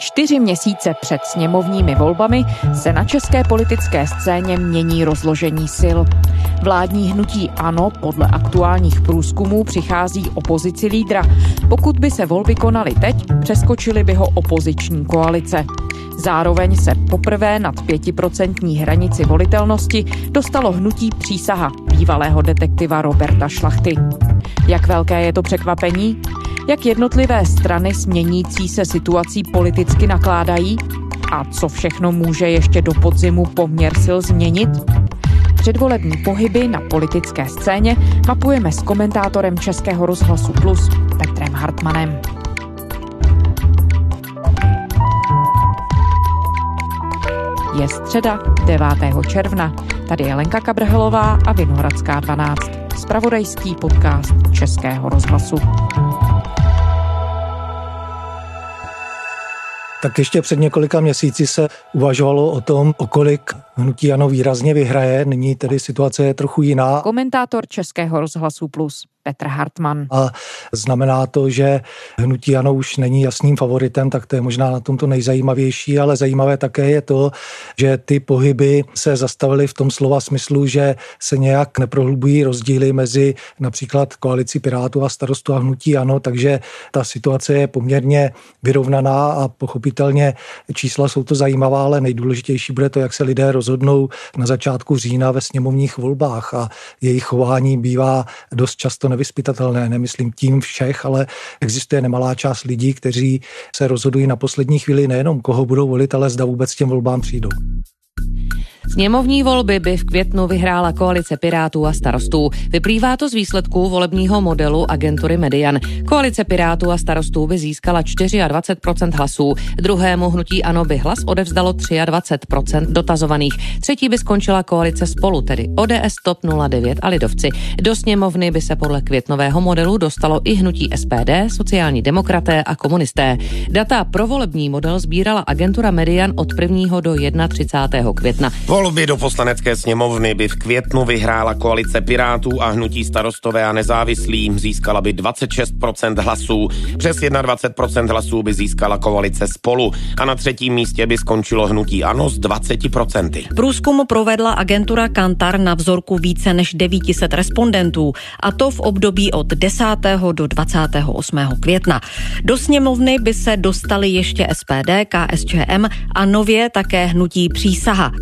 Čtyři měsíce před sněmovními volbami se na české politické scéně mění rozložení sil. Vládní hnutí ANO podle aktuálních průzkumů přichází opozici lídra. Pokud by se volby konaly teď, přeskočily by ho opoziční koalice. Zároveň se poprvé nad pětiprocentní hranici volitelnosti dostalo hnutí přísaha bývalého detektiva Roberta Šlachty. Jak velké je to překvapení? Jak jednotlivé strany s měnící se situací politicky nakládají? A co všechno může ještě do podzimu poměr sil změnit? Předvolební pohyby na politické scéně mapujeme s komentátorem Českého rozhlasu Plus Petrem Hartmanem. Je středa 9. června. Tady je Lenka Kabrhelová a Vinohradská 12. Spravodajský podcast Českého rozhlasu. Tak ještě před několika měsíci se uvažovalo o tom, o kolik hnutí ano výrazně vyhraje. Nyní tedy situace je trochu jiná. Komentátor Českého rozhlasu Plus Petr Hartmann. A znamená to, že hnutí ano už není jasným favoritem, tak to je možná na tomto nejzajímavější, ale zajímavé také je to, že ty pohyby se zastavily v tom slova smyslu, že se nějak neprohlubují rozdíly mezi například koalicí Pirátů a starostu a hnutí ano, takže ta situace je poměrně vyrovnaná a pochopitelně čísla jsou to zajímavá, ale nejdůležitější bude to, jak se lidé rozhodnou na začátku října ve sněmovních volbách a jejich chování bývá dost často nevyspytatelné, nemyslím tím všech, ale existuje nemalá část lidí, kteří se rozhodují na poslední chvíli nejenom koho budou volit, ale zda vůbec těm volbám přijdou. Sněmovní volby by v květnu vyhrála koalice Pirátů a starostů. Vyplývá to z výsledků volebního modelu agentury Median. Koalice Pirátů a starostů by získala 24% hlasů. Druhému hnutí ANO by hlas odevzdalo 23% dotazovaných. Třetí by skončila koalice spolu, tedy ODS, TOP 09 a Lidovci. Do sněmovny by se podle květnového modelu dostalo i hnutí SPD, sociální demokraté a komunisté. Data pro volební model sbírala agentura Median od 1. do 31. května. Volby do poslanecké sněmovny by v květnu vyhrála koalice Pirátů a hnutí starostové a nezávislí. Získala by 26% hlasů. Přes 21% hlasů by získala koalice Spolu a na třetím místě by skončilo hnutí ANO s 20%. Průzkum provedla agentura Kantar na vzorku více než 900 respondentů a to v období od 10. do 28. května. Do sněmovny by se dostali ještě SPD, KSČM a nově také hnutí přísaha.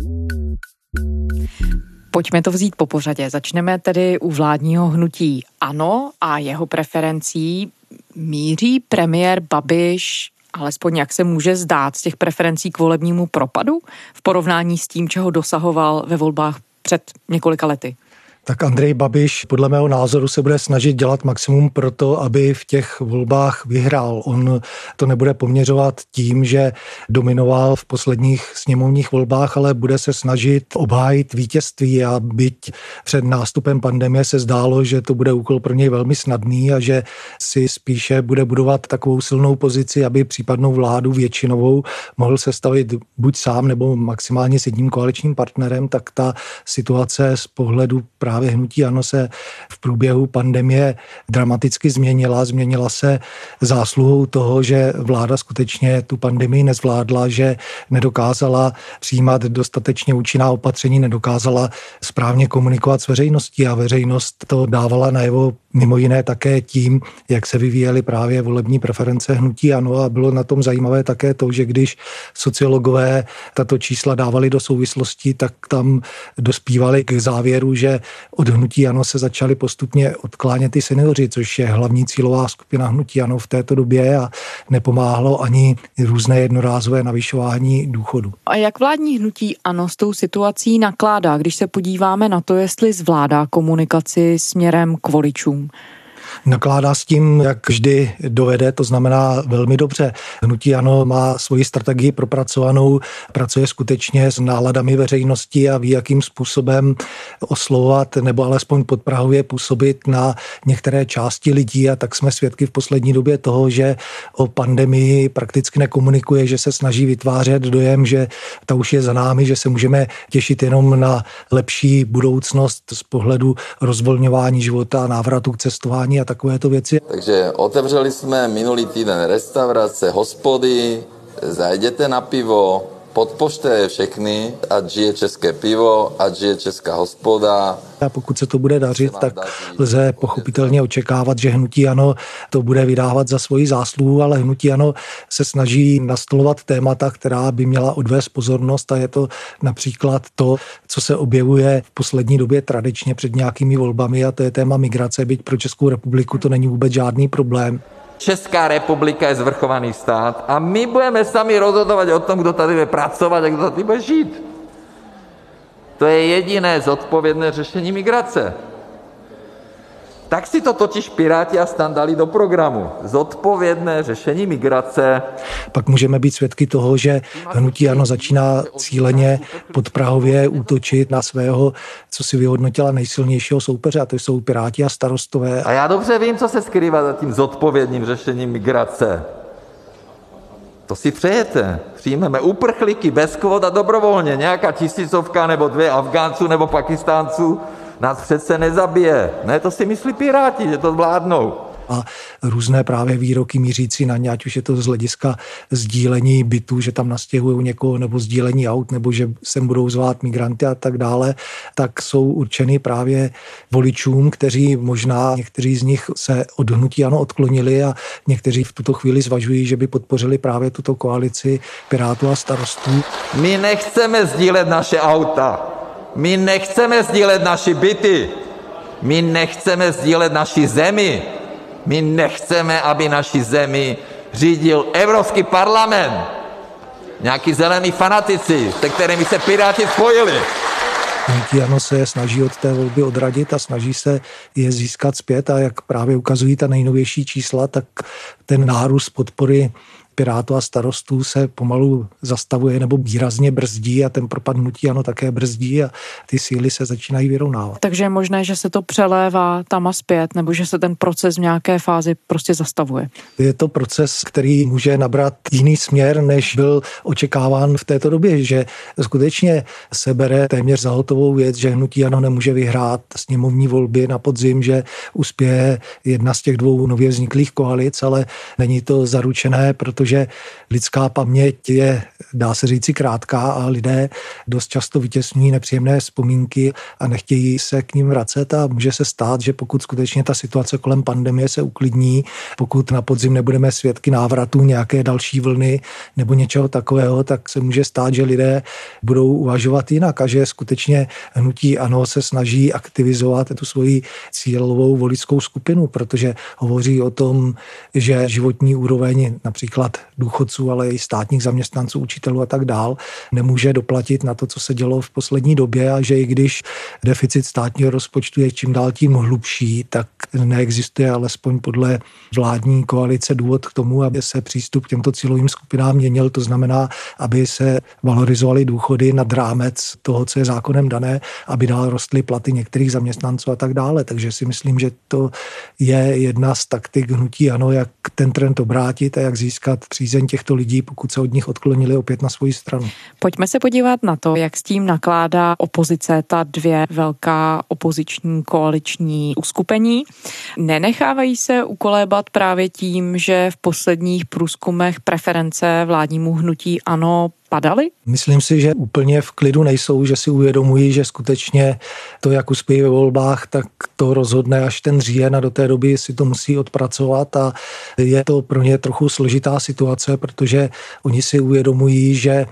Pojďme to vzít po pořadě. Začneme tedy u vládního hnutí ANO a jeho preferencí. Míří premiér Babiš alespoň jak se může zdát z těch preferencí k volebnímu propadu v porovnání s tím, čeho dosahoval ve volbách před několika lety? Tak Andrej Babiš podle mého názoru se bude snažit dělat maximum pro to, aby v těch volbách vyhrál. On to nebude poměřovat tím, že dominoval v posledních sněmovních volbách, ale bude se snažit obhájit vítězství a byť před nástupem pandemie se zdálo, že to bude úkol pro něj velmi snadný a že si spíše bude budovat takovou silnou pozici, aby případnou vládu většinovou mohl sestavit buď sám nebo maximálně s jedním koaličním partnerem, tak ta situace z pohledu právě právě hnutí ANO se v průběhu pandemie dramaticky změnila. Změnila se zásluhou toho, že vláda skutečně tu pandemii nezvládla, že nedokázala přijímat dostatečně účinná opatření, nedokázala správně komunikovat s veřejností a veřejnost to dávala najevo mimo jiné také tím, jak se vyvíjely právě volební preference hnutí ANO a bylo na tom zajímavé také to, že když sociologové tato čísla dávali do souvislosti, tak tam dospívali k závěru, že od hnutí ANO se začaly postupně odklánět ty seniori, což je hlavní cílová skupina hnutí ANO v této době a nepomáhlo ani různé jednorázové navyšování důchodu. A jak vládní hnutí ANO s tou situací nakládá, když se podíváme na to, jestli zvládá komunikaci směrem k voličům? home nakládá s tím, jak vždy dovede, to znamená velmi dobře. Hnutí Ano má svoji strategii propracovanou, pracuje skutečně s náladami veřejnosti a ví, jakým způsobem oslovovat nebo alespoň podprahově působit na některé části lidí a tak jsme svědky v poslední době toho, že o pandemii prakticky nekomunikuje, že se snaží vytvářet dojem, že ta už je za námi, že se můžeme těšit jenom na lepší budoucnost z pohledu rozvolňování života, návratu k cestování a takovéto věci. Takže otevřeli jsme minulý týden restaurace, hospody, zajděte na pivo, podpořte všechny, ať žije české pivo, ať žije česká hospoda. A pokud se to bude dařit, tak lze pochopitelně očekávat, že hnutí ano to bude vydávat za svoji zásluhu, ale hnutí ano se snaží nastolovat témata, která by měla odvést pozornost a je to například to, co se objevuje v poslední době tradičně před nějakými volbami a to je téma migrace, byť pro Českou republiku to není vůbec žádný problém. Česká republika je zvrchovaný stát a my budeme sami rozhodovat o tom, kdo tady bude pracovat a kdo tady bude žít. To je jediné zodpovědné řešení migrace. Tak si to totiž Piráti a STAN dali do programu. Zodpovědné řešení migrace. Pak můžeme být svědky toho, že hnutí ano začíná cíleně pod Prahově útočit na svého, co si vyhodnotila nejsilnějšího soupeře, a to jsou Piráti a starostové. A já dobře vím, co se skrývá za tím zodpovědným řešením migrace. To si přejete. Přijmeme uprchlíky bez kvot a dobrovolně. Nějaká tisícovka nebo dvě Afgánců nebo Pakistánců nás přece nezabije. Ne, to si myslí Piráti, že to zvládnou a různé právě výroky mířící na ně, ať už je to z hlediska sdílení bytů, že tam nastěhují někoho, nebo sdílení aut, nebo že sem budou zvát migranty a tak dále, tak jsou určeny právě voličům, kteří možná někteří z nich se od hnutí ano odklonili a někteří v tuto chvíli zvažují, že by podpořili právě tuto koalici Pirátů a starostů. My nechceme sdílet naše auta. My nechceme sdílet naši byty. My nechceme sdílet naši zemi. My nechceme, aby naši zemi řídil Evropský parlament. Nějaký zelený fanatici, se kterými se Piráti spojili. Hnutí ano se snaží od té volby odradit a snaží se je získat zpět a jak právě ukazují ta nejnovější čísla, tak ten nárůst podpory Pirátů a starostů se pomalu zastavuje nebo výrazně brzdí a ten propadnutí ano také brzdí a ty síly se začínají vyrovnávat. Takže je možné, že se to přelévá tam a zpět nebo že se ten proces v nějaké fázi prostě zastavuje. Je to proces, který může nabrat jiný směr, než byl očekáván v této době, že skutečně se bere téměř za hotovou věc, že hnutí ano nemůže vyhrát sněmovní volby na podzim, že uspěje jedna z těch dvou nově vzniklých koalic, ale není to zaručené, protože protože lidská paměť je, dá se říci, krátká a lidé dost často vytěsňují nepříjemné vzpomínky a nechtějí se k ním vracet a může se stát, že pokud skutečně ta situace kolem pandemie se uklidní, pokud na podzim nebudeme svědky návratu nějaké další vlny nebo něčeho takového, tak se může stát, že lidé budou uvažovat jinak a že skutečně hnutí ANO se snaží aktivizovat tu svoji cílovou voličskou skupinu, protože hovoří o tom, že životní úroveň například důchodců, ale i státních zaměstnanců, učitelů a tak dál, nemůže doplatit na to, co se dělo v poslední době a že i když deficit státního rozpočtu je čím dál tím hlubší, tak neexistuje alespoň podle vládní koalice důvod k tomu, aby se přístup k těmto cílovým skupinám měnil. To znamená, aby se valorizovaly důchody nad rámec toho, co je zákonem dané, aby dál rostly platy některých zaměstnanců a tak dále. Takže si myslím, že to je jedna z taktik hnutí ano, jak ten trend obrátit a jak získat přízeň těchto lidí, pokud se od nich odklonili opět na svoji stranu. Pojďme se podívat na to, jak s tím nakládá opozice, ta dvě velká opoziční koaliční uskupení. Nenechávají se ukolébat právě tím, že v posledních průzkumech preference vládnímu hnutí ano padaly? Myslím si, že úplně v klidu nejsou, že si uvědomují, že skutečně to, jak uspějí ve volbách, tak to rozhodne až ten říjen a do té doby si to musí odpracovat a je to pro ně trochu složitá situace, protože oni si uvědomují, že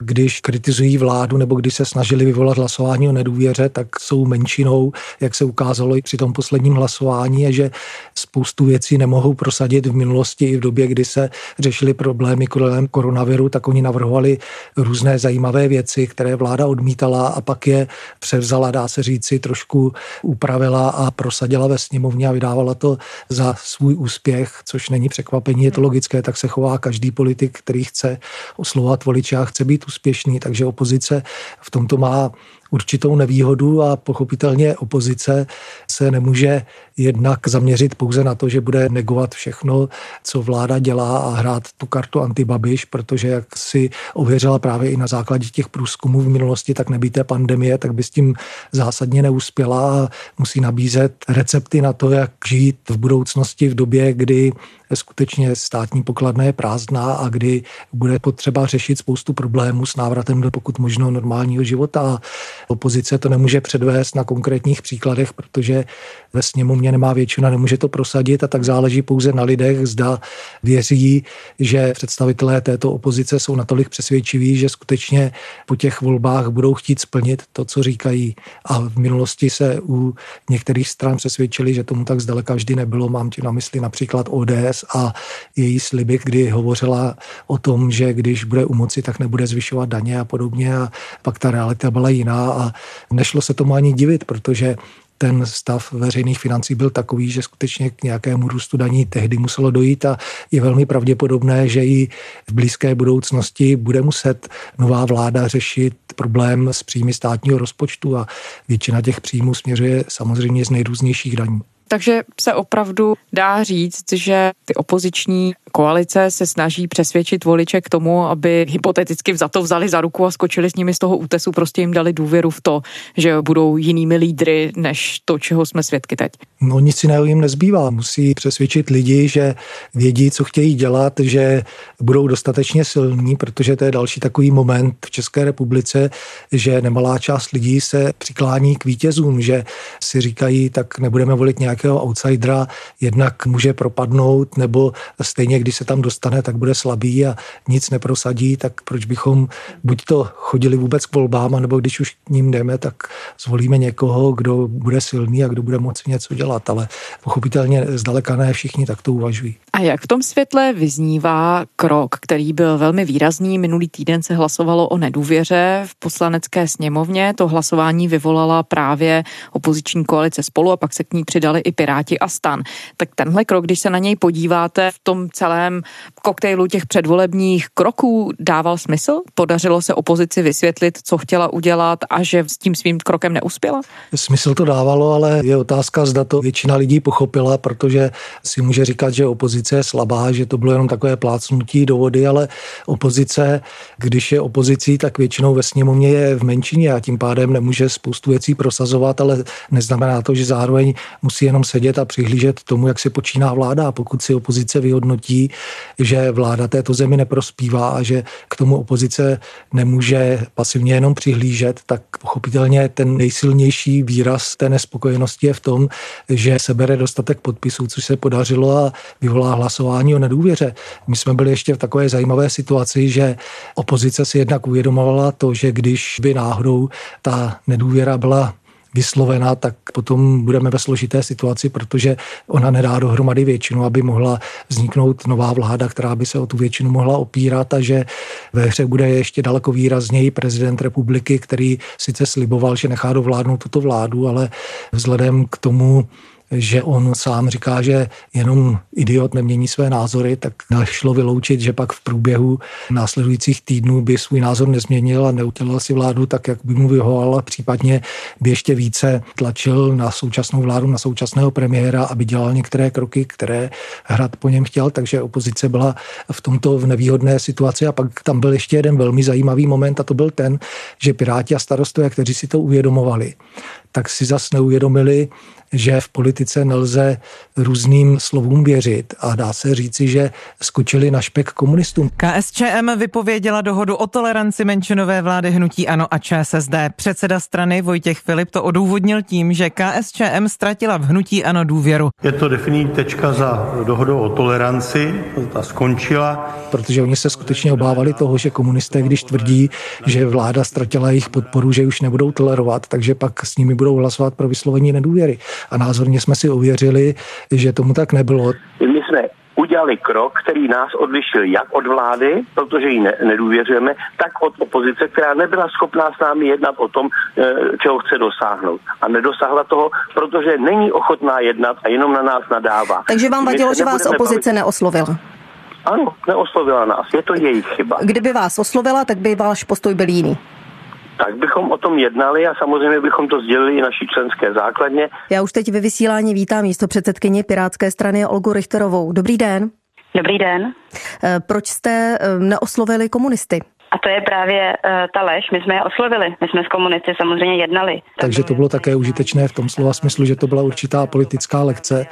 když kritizují vládu nebo když se snažili vyvolat hlasování o nedůvěře, tak jsou menšinou, jak se ukázalo i při tom posledním hlasování, je, že spoustu věcí nemohou prosadit v minulosti i v době, kdy se řešily problémy kolem koronaviru, tak oni navrhovali různé zajímavé věci, které vláda odmítala a pak je převzala, dá se říci, trošku upravila a prosadila ve sněmovně a vydávala to za svůj úspěch, což není překvapení, je to logické, tak se chová každý politik, který chce oslovat voliče a chce být úspěšný, takže opozice v tomto má určitou nevýhodu a pochopitelně opozice se nemůže jednak zaměřit pouze na to, že bude negovat všechno, co vláda dělá a hrát tu kartu antibabiš, protože jak si ověřila právě i na základě těch průzkumů v minulosti, tak nebýt té pandemie, tak by s tím zásadně neuspěla a musí nabízet recepty na to, jak žít v budoucnosti v době, kdy skutečně státní pokladna je prázdná a kdy bude potřeba řešit spoustu problémů s návratem do pokud možno normálního života. A opozice to nemůže předvést na konkrétních příkladech, protože ve sněmovně nemá většina, nemůže to prosadit a tak záleží pouze na lidech, zda věří, že představitelé této opozice jsou natolik přesvědčiví, že skutečně po těch volbách budou chtít splnit to, co říkají. A v minulosti se u některých stran přesvědčili, že tomu tak zdaleka vždy nebylo. Mám ti na mysli například ODS a její sliby, kdy hovořila o tom, že když bude u moci, tak nebude zvyšovat daně a podobně. A pak ta realita byla jiná a nešlo se tomu ani divit, protože ten stav veřejných financí byl takový, že skutečně k nějakému růstu daní tehdy muselo dojít a je velmi pravděpodobné, že i v blízké budoucnosti bude muset nová vláda řešit problém s příjmy státního rozpočtu a většina těch příjmů směřuje samozřejmě z nejrůznějších daní. Takže se opravdu dá říct, že ty opoziční koalice se snaží přesvědčit voliče k tomu, aby hypoteticky za to vzali za ruku a skočili s nimi z toho útesu, prostě jim dali důvěru v to, že budou jinými lídry, než to, čeho jsme svědky teď. No nic jiného jim nezbývá. Musí přesvědčit lidi, že vědí, co chtějí dělat, že budou dostatečně silní, protože to je další takový moment v České republice, že nemalá část lidí se přiklání k vítězům, že si říkají, tak nebudeme volit nějakého outsidera, jednak může propadnout, nebo stejně když se tam dostane, tak bude slabý a nic neprosadí, tak proč bychom buď to chodili vůbec k volbám, nebo když už k ním jdeme, tak zvolíme někoho, kdo bude silný a kdo bude moci něco dělat. Ale pochopitelně zdaleka ne všichni tak to uvažují. A jak v tom světle vyznívá krok, který byl velmi výrazný? Minulý týden se hlasovalo o nedůvěře v poslanecké sněmovně. To hlasování vyvolala právě opoziční koalice spolu a pak se k ní přidali i Piráti a Stan. Tak tenhle krok, když se na něj podíváte v tom celém koktejlu těch předvolebních kroků, dával smysl? Podařilo se opozici vysvětlit, co chtěla udělat a že s tím svým krokem neuspěla? Smysl to dávalo, ale je otázka, zda to většina lidí pochopila, protože si může říkat, že opozice je slabá, že to bylo jenom takové plácnutí do vody, ale opozice, když je opozicí, tak většinou ve sněmovně je v menšině a tím pádem nemůže spoustu věcí prosazovat, ale neznamená to, že zároveň musí jenom sedět a přihlížet tomu, jak se počíná vláda. A pokud si opozice vyhodnotí, že vláda této zemi neprospívá a že k tomu opozice nemůže pasivně jenom přihlížet, tak pochopitelně ten nejsilnější výraz té nespokojenosti je v tom, že sebere dostatek podpisů, což se podařilo a vyvolá hlasování o nedůvěře. My jsme byli ještě v takové zajímavé situaci, že opozice si jednak uvědomovala to, že když by náhodou ta nedůvěra byla vyslovena, tak potom budeme ve složité situaci, protože ona nedá dohromady většinu, aby mohla vzniknout nová vláda, která by se o tu většinu mohla opírat a že ve hře bude ještě daleko výrazněji prezident republiky, který sice sliboval, že nechá dovládnout tuto vládu, ale vzhledem k tomu, že on sám říká, že jenom idiot nemění své názory, tak nešlo vyloučit, že pak v průběhu následujících týdnů by svůj názor nezměnil a neutělal si vládu tak, jak by mu vyhoval a případně by ještě více tlačil na současnou vládu, na současného premiéra, aby dělal některé kroky, které hrad po něm chtěl, takže opozice byla v tomto v nevýhodné situaci. A pak tam byl ještě jeden velmi zajímavý moment a to byl ten, že Piráti a starostové, kteří si to uvědomovali, tak si zas neuvědomili, že v politice nelze různým slovům věřit a dá se říci, že skočili na špek komunistům. KSČM vypověděla dohodu o toleranci menšinové vlády hnutí ANO a ČSSD. Předseda strany Vojtěch Filip to odůvodnil tím, že KSČM ztratila v hnutí ANO důvěru. Je to definitivní tečka za dohodou o toleranci, ta skončila. Protože oni se skutečně obávali toho, že komunisté, když tvrdí, že vláda ztratila jejich podporu, že už nebudou tolerovat, takže pak s nimi budou hlasovat pro vyslovení nedůvěry a názorně jsme si ověřili, že tomu tak nebylo. My jsme udělali krok, který nás odlišil jak od vlády, protože jí ne, nedůvěřujeme, tak od opozice, která nebyla schopná s námi jednat o tom, eh, čeho chce dosáhnout. A nedosáhla toho, protože není ochotná jednat a jenom na nás nadává. Takže vám vadilo, že vás opozice bavit. neoslovila? Ano, neoslovila nás. Je to jejich chyba. Kdyby vás oslovila, tak by váš postoj byl jiný tak bychom o tom jednali a samozřejmě bychom to sdělili i naší členské základně. Já už teď ve vysílání vítám místo předsedkyni Pirátské strany Olgu Richterovou. Dobrý den. Dobrý den. Eh, proč jste eh, neoslovili komunisty? A to je právě uh, ta lež. My jsme je oslovili. My jsme s komunisty samozřejmě jednali. Takže to bylo také užitečné v tom slova smyslu, že to byla určitá politická lekce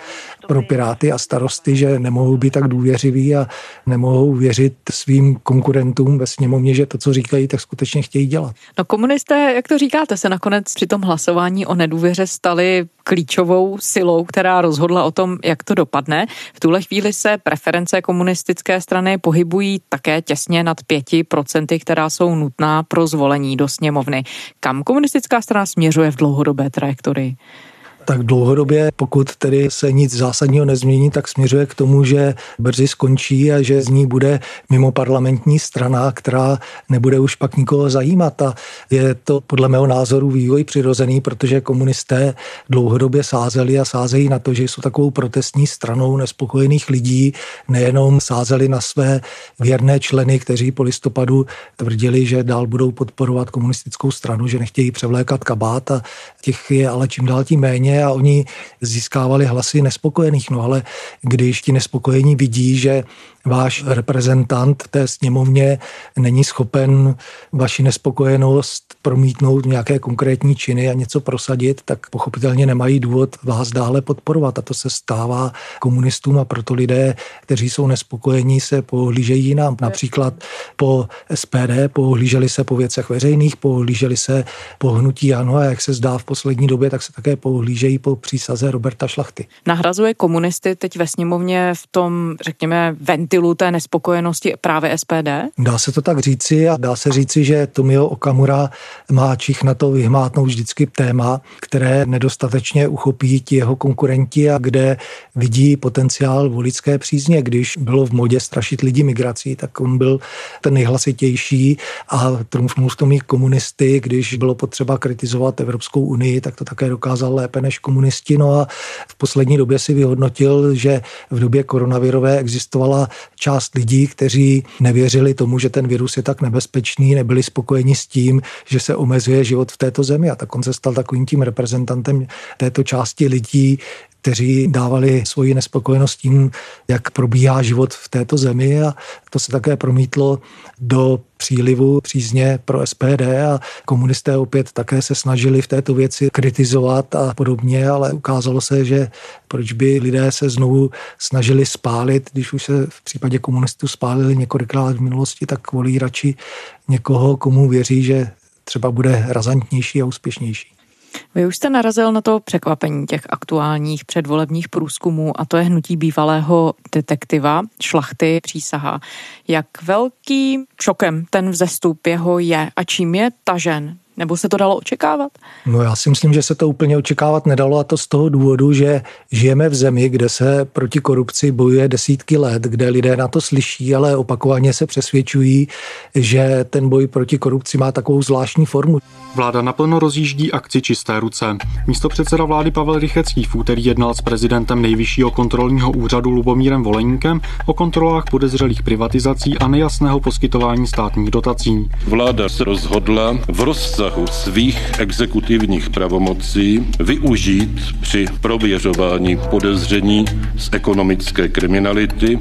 pro Piráty a starosty, že nemohou být tak důvěřiví a nemohou věřit svým konkurentům ve sněmovně, že to, co říkají, tak skutečně chtějí dělat. No komunisté, jak to říkáte, se nakonec při tom hlasování o nedůvěře stali klíčovou silou, která rozhodla o tom, jak to dopadne. V tuhle chvíli se preference komunistické strany pohybují také těsně nad 5%, která jsou nutná pro zvolení do sněmovny. Kam komunistická strana směřuje v dlouhodobé trajektorii? Tak dlouhodobě, pokud tedy se nic zásadního nezmění, tak směřuje k tomu, že brzy skončí a že z ní bude mimo parlamentní strana, která nebude už pak nikoho zajímat. A je to podle mého názoru vývoj přirozený, protože komunisté dlouhodobě sázeli a sázejí na to, že jsou takovou protestní stranou nespokojených lidí, nejenom sázeli na své věrné členy, kteří po listopadu tvrdili, že dál budou podporovat komunistickou stranu, že nechtějí převlékat kabát a těch je ale čím dál tím méně a oni získávali hlasy nespokojených. No ale když ti nespokojení vidí, že váš reprezentant té sněmovně není schopen vaši nespokojenost promítnout nějaké konkrétní činy a něco prosadit, tak pochopitelně nemají důvod vás dále podporovat. A to se stává komunistům a proto lidé, kteří jsou nespokojení, se pohlížejí jinam. Například po SPD pohlíželi se po věcech veřejných, pohlíželi se po hnutí ANO a jak se zdá v poslední době, tak se také pohlížejí po přísaze Roberta Šlachty. Nahrazuje komunisty teď ve sněmovně v tom, řekněme, ventilu té nespokojenosti právě SPD? Dá se to tak říci a dá se říci, že Tomio Okamura má čich na to vyhmátnout vždycky téma, které nedostatečně uchopí ti jeho konkurenti a kde vidí potenciál volické přízně. Když bylo v modě strašit lidi migrací, tak on byl ten nejhlasitější a trumfnul v tom komunisty. Když bylo potřeba kritizovat Evropskou unii, tak to také dokázal lépe než komunisti. No a v poslední době si vyhodnotil, že v době koronavirové existovala část lidí, kteří nevěřili tomu, že ten virus je tak nebezpečný, nebyli spokojeni s tím, že se omezuje život v této zemi. A tak on se stal takovým tím reprezentantem této části lidí, kteří dávali svoji nespokojenost tím, jak probíhá život v této zemi a to se také promítlo do přílivu přízně pro SPD a komunisté opět také se snažili v této věci kritizovat a podobně, ale ukázalo se, že proč by lidé se znovu snažili spálit, když už se v případě komunistů spálili několikrát v minulosti, tak volí radši někoho, komu věří, že třeba bude razantnější a úspěšnější. Vy už jste narazil na to překvapení těch aktuálních předvolebních průzkumů a to je hnutí bývalého detektiva Šlachty přísaha. Jak velký šokem ten vzestup jeho je a čím je tažen nebo se to dalo očekávat? No já si myslím, že se to úplně očekávat nedalo a to z toho důvodu, že žijeme v zemi, kde se proti korupci bojuje desítky let, kde lidé na to slyší, ale opakovaně se přesvědčují, že ten boj proti korupci má takovou zvláštní formu. Vláda naplno rozjíždí akci Čisté ruce. Místo předseda vlády Pavel Rychecký v úterý jednal s prezidentem nejvyššího kontrolního úřadu Lubomírem Voleníkem o kontrolách podezřelých privatizací a nejasného poskytování státních dotací. Vláda se rozhodla v rozsahu rozsahu svých exekutivních pravomocí využít při prověřování podezření z ekonomické kriminality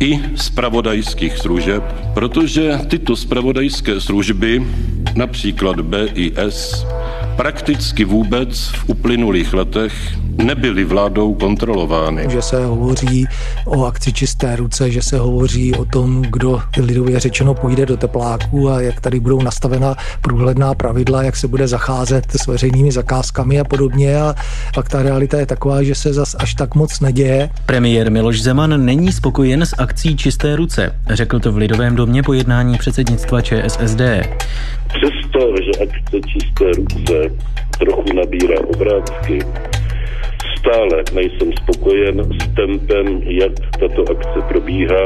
i spravodajských služeb, protože tyto spravodajské služby, například BIS, prakticky vůbec v uplynulých letech nebyly vládou kontrolovány. Že se hovoří o akci čisté ruce, že se hovoří o tom, kdo lidově řečeno půjde do tepláku a jak tady budou nastavena průhledná pravidla, jak se bude zacházet s veřejnými zakázkami a podobně. A pak ta realita je taková, že se zas až tak moc neděje. Premiér Miloš Zeman není spokojen s akcí čisté ruce. Řekl to v Lidovém domě po jednání předsednictva ČSSD. Přesto, že akce čisté ruce trochu nabírá obrázky, stále nejsem spokojen s tempem, jak tato akce probíhá.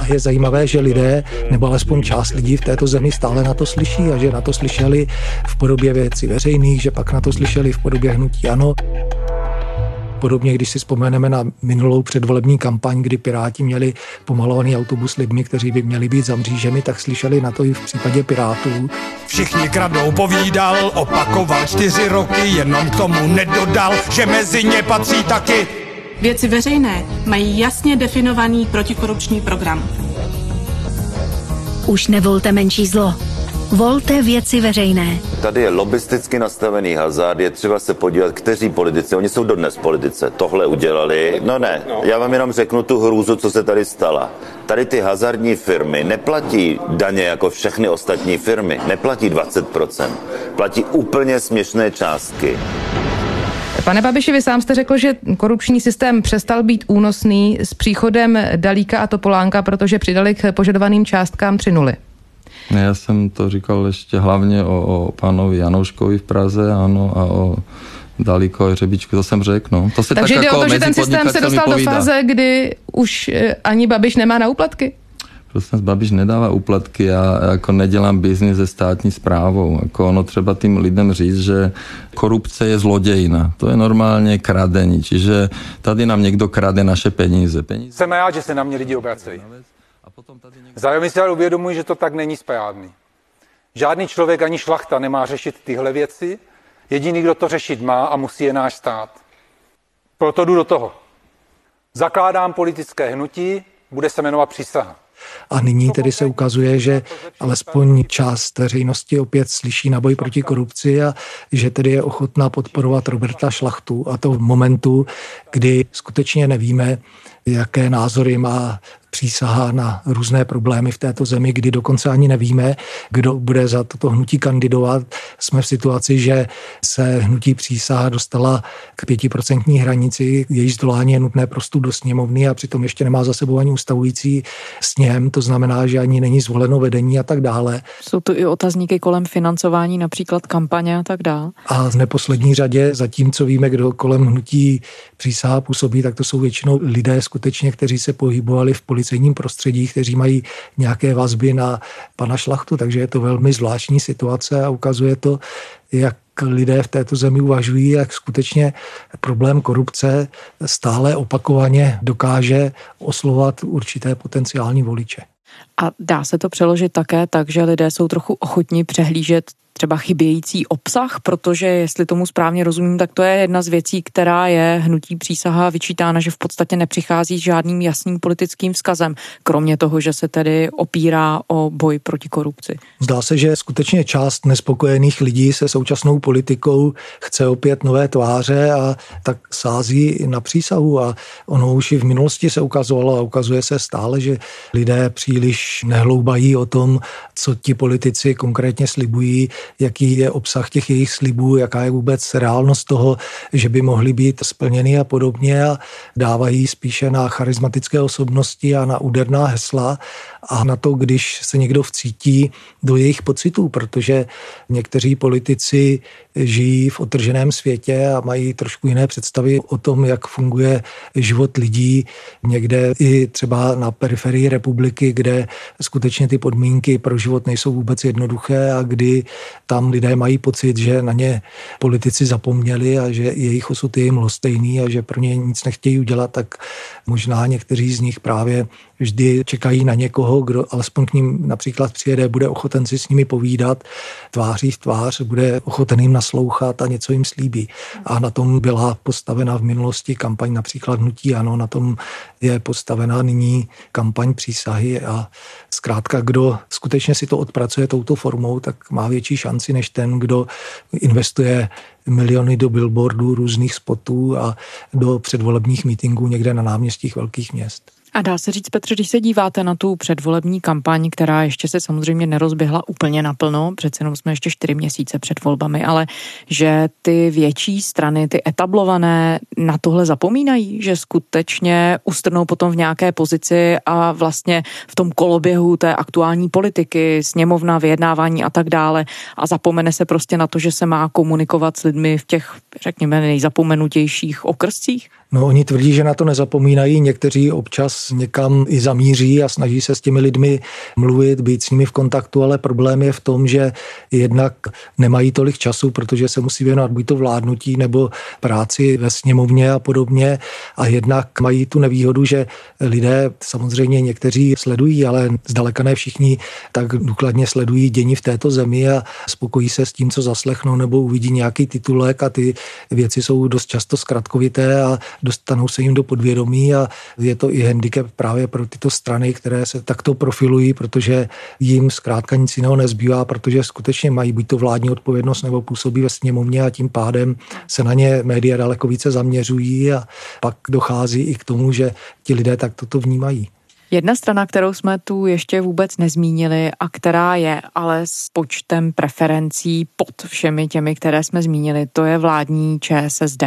A je zajímavé, že lidé, nebo alespoň část lidí v této zemi stále na to slyší a že na to slyšeli v podobě věcí veřejných, že pak na to slyšeli v podobě hnutí ano. Podobně, když si vzpomeneme na minulou předvolební kampaň, kdy Piráti měli pomalovaný autobus lidmi, kteří by měli být za mřížemi, tak slyšeli na to i v případě Pirátů. Všichni kradou, povídal, opakoval čtyři roky, jenom k tomu nedodal, že mezi ně patří taky. Věci veřejné mají jasně definovaný protikorupční program. Už nevolte menší zlo. Volte věci veřejné. Tady je lobisticky nastavený hazard, je třeba se podívat, kteří politici, oni jsou dodnes politice, tohle udělali. No ne, já vám jenom řeknu tu hrůzu, co se tady stala. Tady ty hazardní firmy neplatí daně jako všechny ostatní firmy, neplatí 20%, platí úplně směšné částky. Pane Babiši, vy sám jste řekl, že korupční systém přestal být únosný s příchodem Dalíka a Topolánka, protože přidali k požadovaným částkám tři nuly. Já jsem to říkal ještě hlavně o, o pánovi Janouškovi v Praze, ano, a o Dalíko a Řebičku, to jsem řekl, no. To se Takže tak jde jako o to, že ten systém se dostal do fáze, kdy už eh, ani Babiš nemá na úplatky? Prosím, Babiš nedává úplatky, já jako nedělám biznis se státní zprávou. Jako ono třeba tým lidem říct, že korupce je zlodějina. To je normálně kradení, čiže tady nám někdo krade naše peníze. peníze. Jsem rád, že se na mě lidi obracejí. Zároveň si ale uvědomuji, že to tak není správný. Žádný člověk ani šlachta nemá řešit tyhle věci, jediný, kdo to řešit má a musí je náš stát. Proto jdu do toho. Zakládám politické hnutí, bude se jmenovat přísaha. A nyní tedy se ukazuje, že alespoň část veřejnosti opět slyší na boj proti korupci a že tedy je ochotná podporovat Roberta Šlachtu a to v momentu, kdy skutečně nevíme, jaké názory má přísaha na různé problémy v této zemi, kdy dokonce ani nevíme, kdo bude za toto hnutí kandidovat. Jsme v situaci, že se hnutí přísaha dostala k pětiprocentní hranici, její zdolání je nutné prostu do sněmovny a přitom ještě nemá za sebou ani ustavující sněm, to znamená, že ani není zvoleno vedení a tak dále. Jsou tu i otazníky kolem financování, například kampaně a tak dále. A v neposlední řadě, zatímco víme, kdo kolem hnutí přísaha působí, tak to jsou většinou lidé skutečně, kteří se pohybovali v policejním prostředí, kteří mají nějaké vazby na pana Šlachtu, takže je to velmi zvláštní situace a ukazuje to, jak lidé v této zemi uvažují, jak skutečně problém korupce stále opakovaně dokáže oslovat určité potenciální voliče. A dá se to přeložit také tak, že lidé jsou trochu ochotní přehlížet třeba chybějící obsah, protože jestli tomu správně rozumím, tak to je jedna z věcí, která je hnutí přísaha vyčítána, že v podstatě nepřichází s žádným jasným politickým vzkazem, kromě toho, že se tedy opírá o boj proti korupci. Zdá se, že skutečně část nespokojených lidí se současnou politikou chce opět nové tváře a tak sází na přísahu a ono už i v minulosti se ukazovalo a ukazuje se stále, že lidé příliš nehloubají o tom, co ti politici konkrétně slibují, jaký je obsah těch jejich slibů, jaká je vůbec reálnost toho, že by mohly být splněny a podobně a dávají spíše na charismatické osobnosti a na úderná hesla a na to, když se někdo vcítí do jejich pocitů, protože někteří politici žijí v otrženém světě a mají trošku jiné představy o tom, jak funguje život lidí. Někde i třeba na periferii republiky, kde skutečně ty podmínky pro život nejsou vůbec jednoduché a kdy tam lidé mají pocit, že na ně politici zapomněli a že jejich osud je jim lhostejný a že pro ně nic nechtějí udělat, tak možná někteří z nich právě vždy čekají na někoho, kdo alespoň k ním například přijede, bude ochoten si s nimi povídat tváří v tvář, bude ochoten jim naslouchat a něco jim slíbí. A na tom byla postavena v minulosti kampaň například Hnutí Ano, na tom je postavena nyní kampaň přísahy a zkrátka, kdo skutečně si to odpracuje touto formou, tak má větší šanci než ten, kdo investuje miliony do billboardů, různých spotů a do předvolebních mítinků někde na náměstích velkých měst. A dá se říct, Petře, když se díváte na tu předvolební kampaň, která ještě se samozřejmě nerozběhla úplně naplno, přece jenom jsme ještě čtyři měsíce před volbami, ale že ty větší strany, ty etablované, na tohle zapomínají, že skutečně ustrnou potom v nějaké pozici a vlastně v tom koloběhu té aktuální politiky, sněmovna, vyjednávání a tak dále a zapomene se prostě na to, že se má komunikovat s lidmi v těch, řekněme, nejzapomenutějších okrscích? No, oni tvrdí, že na to nezapomínají, někteří občas někam i zamíří a snaží se s těmi lidmi mluvit, být s nimi v kontaktu, ale problém je v tom, že jednak nemají tolik času, protože se musí věnovat buď to vládnutí nebo práci ve sněmovně a podobně. A jednak mají tu nevýhodu, že lidé samozřejmě někteří sledují, ale zdaleka ne všichni tak důkladně sledují dění v této zemi a spokojí se s tím, co zaslechnou nebo uvidí nějaký titulek. A ty věci jsou dost často zkratkovité a dostanou se jim do podvědomí a je to i handicap právě pro tyto strany, které se takto profilují, protože jim zkrátka nic jiného nezbývá, protože skutečně mají buď to vládní odpovědnost nebo působí ve sněmovně a tím pádem se na ně média daleko více zaměřují a pak dochází i k tomu, že ti lidé tak toto vnímají. Jedna strana, kterou jsme tu ještě vůbec nezmínili a která je ale s počtem preferencí pod všemi těmi, které jsme zmínili, to je vládní ČSSD.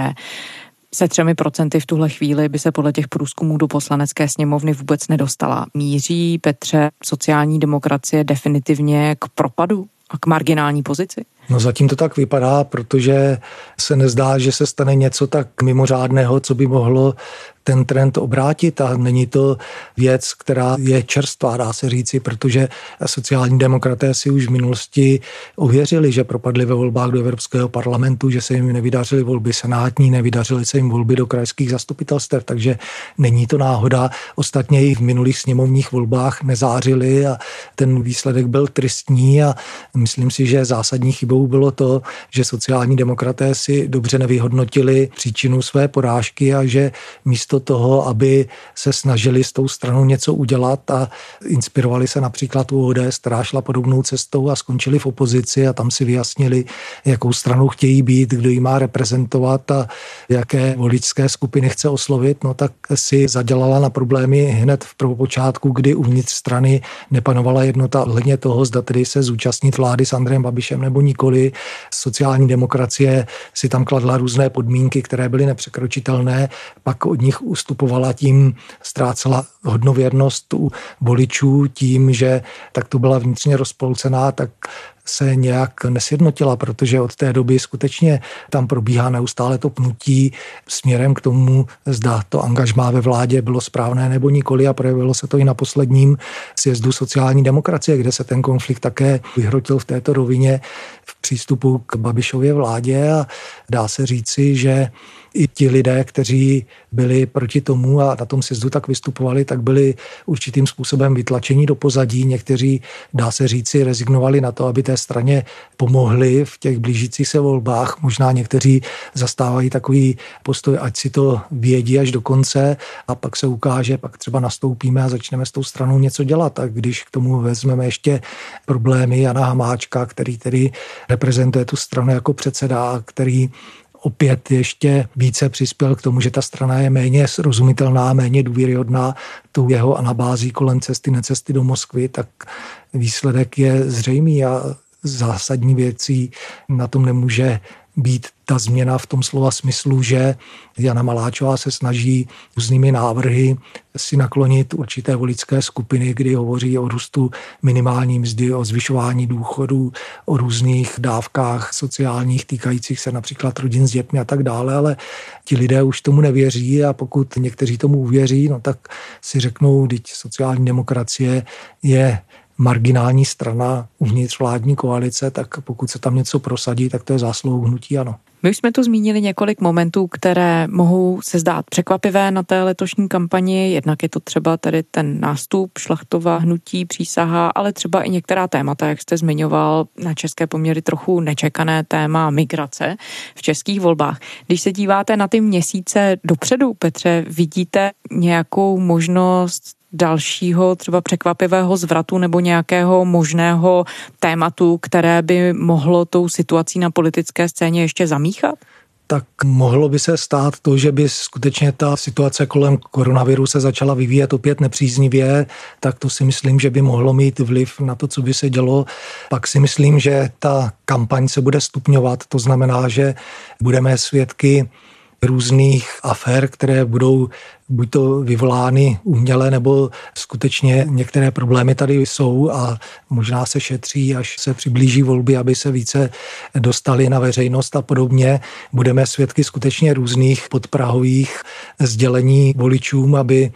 Se třemi procenty v tuhle chvíli by se podle těch průzkumů do poslanecké sněmovny vůbec nedostala. Míří Petře sociální demokracie definitivně k propadu a k marginální pozici? No zatím to tak vypadá, protože se nezdá, že se stane něco tak mimořádného, co by mohlo ten trend obrátit a není to věc, která je čerstvá, dá se říci, protože sociální demokraté si už v minulosti ověřili, že propadli ve volbách do Evropského parlamentu, že se jim nevydařily volby senátní, nevydařily se jim volby do krajských zastupitelstev, takže není to náhoda. Ostatně i v minulých sněmovních volbách nezářili a ten výsledek byl tristní a myslím si, že zásadní chybou bylo to, že sociální demokraté si dobře nevyhodnotili příčinu své porážky a že místo toho, aby se snažili s tou stranou něco udělat a inspirovali se například u ODS, která šla podobnou cestou a skončili v opozici a tam si vyjasnili, jakou stranou chtějí být, kdo ji má reprezentovat a jaké voličské skupiny chce oslovit, no tak si zadělala na problémy hned v prvopočátku, kdy uvnitř strany nepanovala jednota ohledně toho, zda tedy se zúčastnit vlády s Andrejem Babišem nebo nikoli. Sociální demokracie si tam kladla různé podmínky, které byly nepřekročitelné, pak od nich ustupovala tím, ztrácela hodnověrnost u voličů tím, že tak to byla vnitřně rozpolcená, tak se nějak nesjednotila, protože od té doby skutečně tam probíhá neustále to pnutí směrem k tomu, zda to angažmá ve vládě bylo správné nebo nikoli a projevilo se to i na posledním sjezdu sociální demokracie, kde se ten konflikt také vyhrotil v této rovině v přístupu k Babišově vládě. A dá se říci, že i ti lidé, kteří byli proti tomu a na tom sjezdu tak vystupovali, tak byli určitým způsobem vytlačení do pozadí. Někteří, dá se říci, rezignovali na to, aby té straně pomohli v těch blížících se volbách. Možná někteří zastávají takový postoj, ať si to vědí až do konce a pak se ukáže, pak třeba nastoupíme a začneme s tou stranou něco dělat. A když k tomu vezmeme ještě problémy Jana Hamáčka, který tedy reprezentuje tu stranu jako předseda, který opět ještě více přispěl k tomu, že ta strana je méně srozumitelná, méně důvěryhodná tou jeho anabází kolem cesty, necesty do Moskvy, tak výsledek je zřejmý a zásadní věcí na tom nemůže být ta změna v tom slova smyslu, že Jana Maláčová se snaží různými návrhy si naklonit určité voličské skupiny, kdy hovoří o růstu minimální mzdy, o zvyšování důchodů, o různých dávkách sociálních týkajících se například rodin s dětmi a tak dále, ale ti lidé už tomu nevěří a pokud někteří tomu uvěří, no tak si řeknou, teď sociální demokracie je marginální strana uvnitř vládní koalice, tak pokud se tam něco prosadí, tak to je zásluhou hnutí ano. My už jsme tu zmínili několik momentů, které mohou se zdát překvapivé na té letošní kampani. Jednak je to třeba tady ten nástup šlachtová hnutí, přísaha, ale třeba i některá témata, jak jste zmiňoval, na české poměry trochu nečekané téma migrace v českých volbách. Když se díváte na ty měsíce dopředu, Petře, vidíte nějakou možnost dalšího třeba překvapivého zvratu nebo nějakého možného tématu, které by mohlo tou situací na politické scéně ještě zamíchat? tak mohlo by se stát to, že by skutečně ta situace kolem koronaviru se začala vyvíjet opět nepříznivě, tak to si myslím, že by mohlo mít vliv na to, co by se dělo. Pak si myslím, že ta kampaň se bude stupňovat, to znamená, že budeme svědky různých afér, které budou buď to vyvolány uměle, nebo skutečně některé problémy tady jsou a možná se šetří, až se přiblíží volby, aby se více dostali na veřejnost a podobně. Budeme svědky skutečně různých podprahových sdělení voličům, aby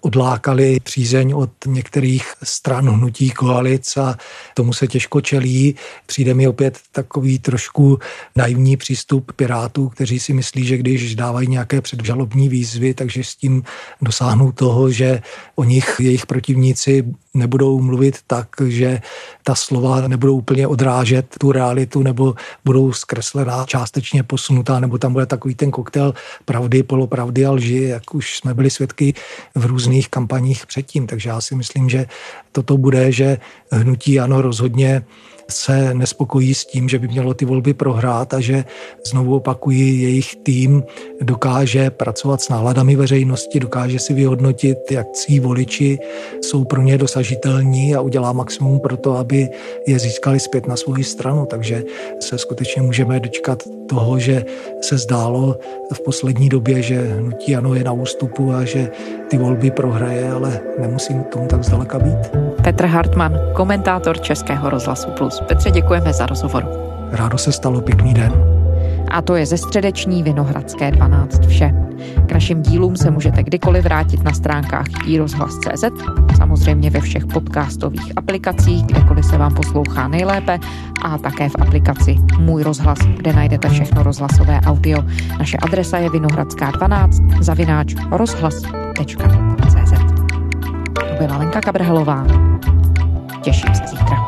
odlákali přízeň od některých stran hnutí koalic a tomu se těžko čelí. Přijde mi opět takový trošku naivní přístup Pirátů, kteří si myslí, že když dávají nějaké předžalobní výzvy, takže s tím dosáhnou toho, že o nich jejich protivníci nebudou mluvit tak, že ta slova nebudou úplně odrážet tu realitu nebo budou zkreslená, částečně posunutá, nebo tam bude takový ten koktel pravdy, polopravdy a lži, jak už jsme byli svědky v různých kampaních předtím. Takže já si myslím, že toto bude, že hnutí ano rozhodně se nespokojí s tím, že by mělo ty volby prohrát a že znovu opakují, jejich tým dokáže pracovat s náladami veřejnosti, dokáže si vyhodnotit, jak svý voliči jsou pro ně dosažitelní a udělá maximum pro to, aby je získali zpět na svou stranu. Takže se skutečně můžeme dočkat toho, že se zdálo v poslední době, že hnutí ano je na ústupu a že ty volby prohraje, ale nemusím tomu tak zdaleka být. Petr Hartmann, komentátor Českého rozhlasu Plus. Petře, děkujeme za rozhovor. Rádo se stalo, pěkný den. A to je ze středeční Vinohradské 12 vše. K našim dílům se můžete kdykoliv vrátit na stránkách iRozhlas.cz, samozřejmě ve všech podcastových aplikacích, kdekoliv se vám poslouchá nejlépe a také v aplikaci Můj rozhlas, kde najdete všechno rozhlasové audio. Naše adresa je vinohradská 12 zavináč rozhlas.cz. To byla Lenka Kabrhelová. Těším se zítra.